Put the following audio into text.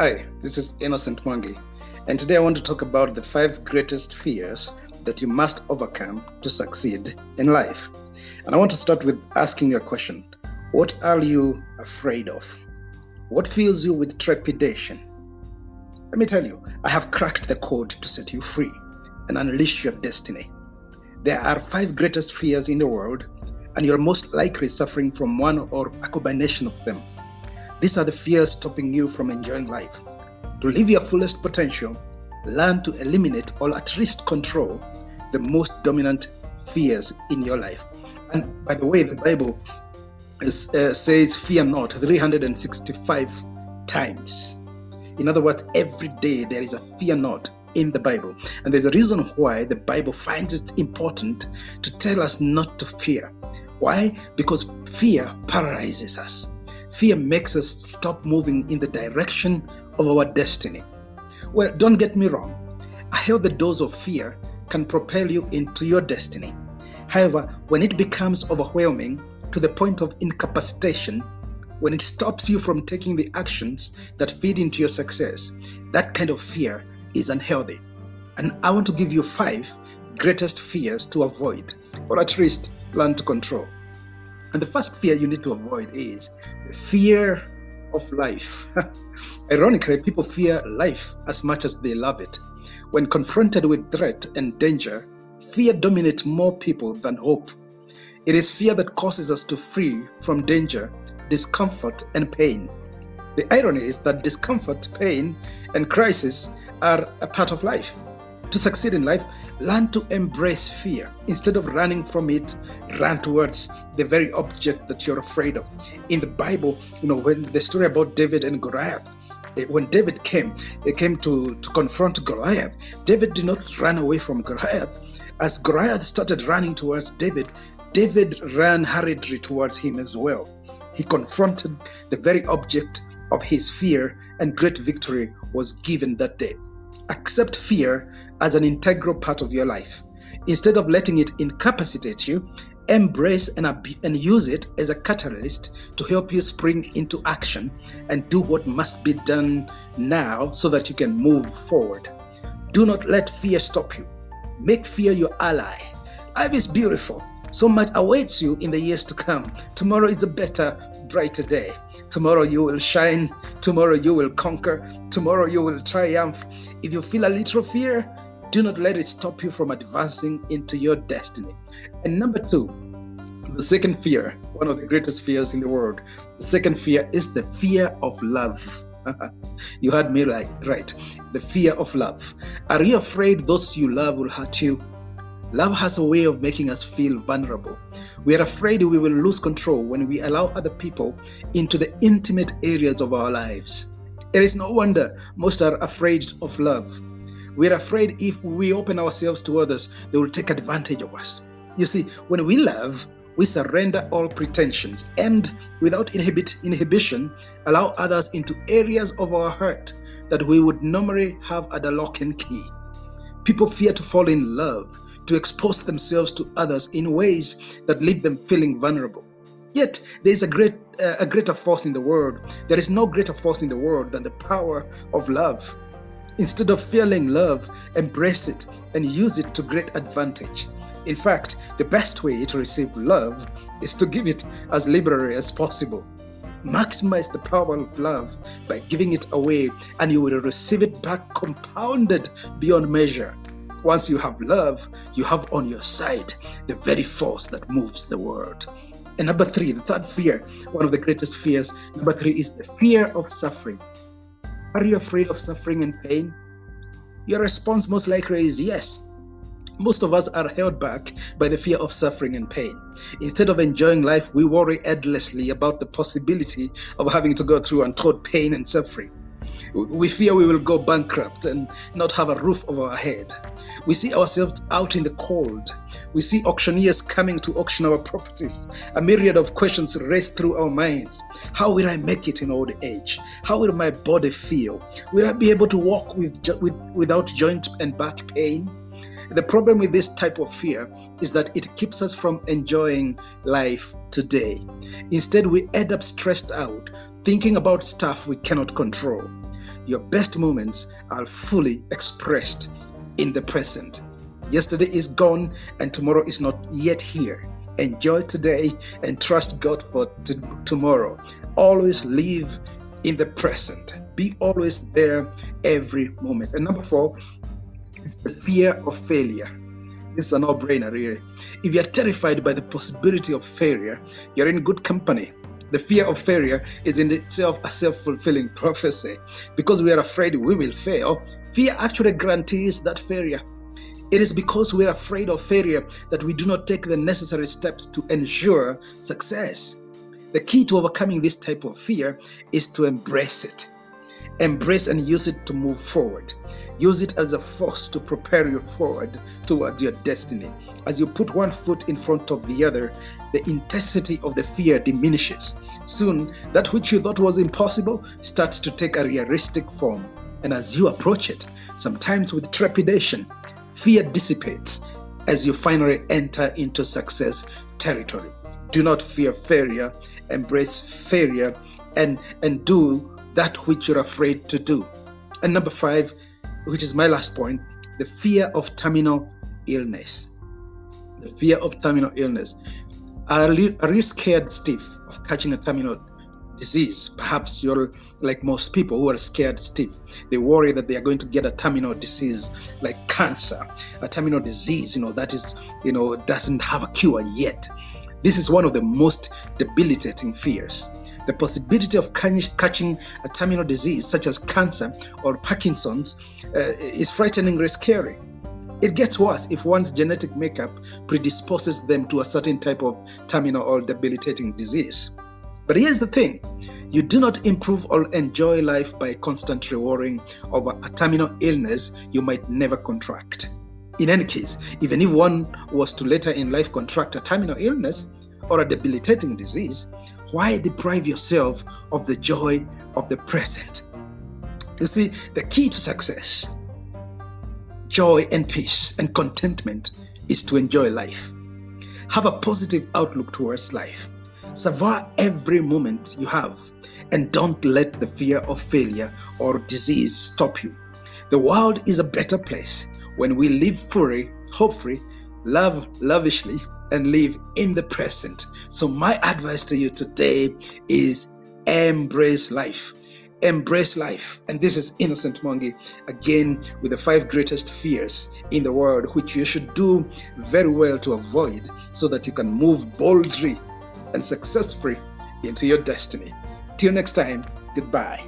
Hi, this is Innocent Mwangi, and today I want to talk about the five greatest fears that you must overcome to succeed in life. And I want to start with asking you a question What are you afraid of? What fills you with trepidation? Let me tell you, I have cracked the code to set you free and unleash your destiny. There are five greatest fears in the world, and you're most likely suffering from one or a combination of them. These are the fears stopping you from enjoying life. To live your fullest potential, learn to eliminate or at least control the most dominant fears in your life. And by the way, the Bible is, uh, says, Fear not 365 times. In other words, every day there is a fear not in the Bible. And there's a reason why the Bible finds it important to tell us not to fear. Why? Because fear paralyzes us. Fear makes us stop moving in the direction of our destiny. Well, don't get me wrong. A healthy dose of fear can propel you into your destiny. However, when it becomes overwhelming to the point of incapacitation, when it stops you from taking the actions that feed into your success, that kind of fear is unhealthy. And I want to give you five greatest fears to avoid, or at least learn to control. And the first fear you need to avoid is fear of life. Ironically, people fear life as much as they love it. When confronted with threat and danger, fear dominates more people than hope. It is fear that causes us to flee from danger, discomfort, and pain. The irony is that discomfort, pain, and crisis are a part of life. To succeed in life, learn to embrace fear. Instead of running from it, run towards the very object that you're afraid of. In the Bible, you know, when the story about David and Goliath, eh, when David came, he came to, to confront Goliath. David did not run away from Goliath. As Goliath started running towards David, David ran hurriedly towards him as well. He confronted the very object of his fear, and great victory was given that day. Accept fear as an integral part of your life. Instead of letting it incapacitate you, embrace and, ab- and use it as a catalyst to help you spring into action and do what must be done now so that you can move forward. Do not let fear stop you. Make fear your ally. Life is beautiful. So much awaits you in the years to come. Tomorrow is a better, brighter day. Tomorrow you will shine. Tomorrow you will conquer. Tomorrow you will triumph. If you feel a little fear, do not let it stop you from advancing into your destiny. And number two, the second fear, one of the greatest fears in the world, the second fear is the fear of love. you heard me right, right. The fear of love. Are you afraid those you love will hurt you? Love has a way of making us feel vulnerable. We are afraid we will lose control when we allow other people into the intimate areas of our lives. It is no wonder most are afraid of love. We are afraid if we open ourselves to others, they will take advantage of us. You see, when we love, we surrender all pretensions and, without inhibit, inhibition, allow others into areas of our heart that we would normally have at a lock and key. People fear to fall in love to expose themselves to others in ways that leave them feeling vulnerable. Yet there is a great uh, a greater force in the world. There is no greater force in the world than the power of love. Instead of feeling love, embrace it and use it to great advantage. In fact, the best way to receive love is to give it as liberally as possible. Maximize the power of love by giving it away, and you will receive it back compounded beyond measure. Once you have love, you have on your side the very force that moves the world. And number three, the third fear, one of the greatest fears, number three is the fear of suffering. Are you afraid of suffering and pain? Your response most likely is yes. Most of us are held back by the fear of suffering and pain. Instead of enjoying life, we worry endlessly about the possibility of having to go through untold pain and suffering. We fear we will go bankrupt and not have a roof over our head. We see ourselves out in the cold. We see auctioneers coming to auction our properties. A myriad of questions race through our minds. How will I make it in old age? How will my body feel? Will I be able to walk with, with, without joint and back pain? The problem with this type of fear is that it keeps us from enjoying life today. Instead, we end up stressed out, thinking about stuff we cannot control. your best moments are fully expressed in the present. Yesterday is gone and tomorrow is not yet here. Enjoy today and trust God for t- tomorrow. Always live in the present. Be always there every moment. And number four is the fear of failure. This is a no brainer, really. If you're terrified by the possibility of failure, you're in good company. The fear of failure is in itself a self fulfilling prophecy. Because we are afraid we will fail, fear actually guarantees that failure. It is because we're afraid of failure that we do not take the necessary steps to ensure success. The key to overcoming this type of fear is to embrace it. Embrace and use it to move forward. Use it as a force to propel you forward towards your destiny. As you put one foot in front of the other, the intensity of the fear diminishes. Soon, that which you thought was impossible starts to take a realistic form. And as you approach it, sometimes with trepidation, fear dissipates as you finally enter into success territory. Do not fear failure, embrace failure, and, and do that which you're afraid to do. And number five, which is my last point, the fear of terminal illness. The fear of terminal illness. Are you, are you scared stiff of catching a terminal disease? Perhaps you're like most people who are scared stiff. They worry that they are going to get a terminal disease like cancer, a terminal disease, you know, that is, you know, doesn't have a cure yet. This is one of the most debilitating fears. The possibility of catching a terminal disease such as cancer or Parkinson's uh, is frighteningly scary. It gets worse if one's genetic makeup predisposes them to a certain type of terminal or debilitating disease. But here's the thing you do not improve or enjoy life by constantly worrying over a terminal illness you might never contract. In any case, even if one was to later in life contract a terminal illness or a debilitating disease, why deprive yourself of the joy of the present? You see, the key to success, joy and peace and contentment is to enjoy life. Have a positive outlook towards life. Savor every moment you have and don't let the fear of failure or disease stop you. The world is a better place when we live fully, hopefully, love lavishly, and live in the present. So, my advice to you today is embrace life. Embrace life. And this is Innocent Mwangi again with the five greatest fears in the world, which you should do very well to avoid so that you can move boldly and successfully into your destiny. Till next time, goodbye.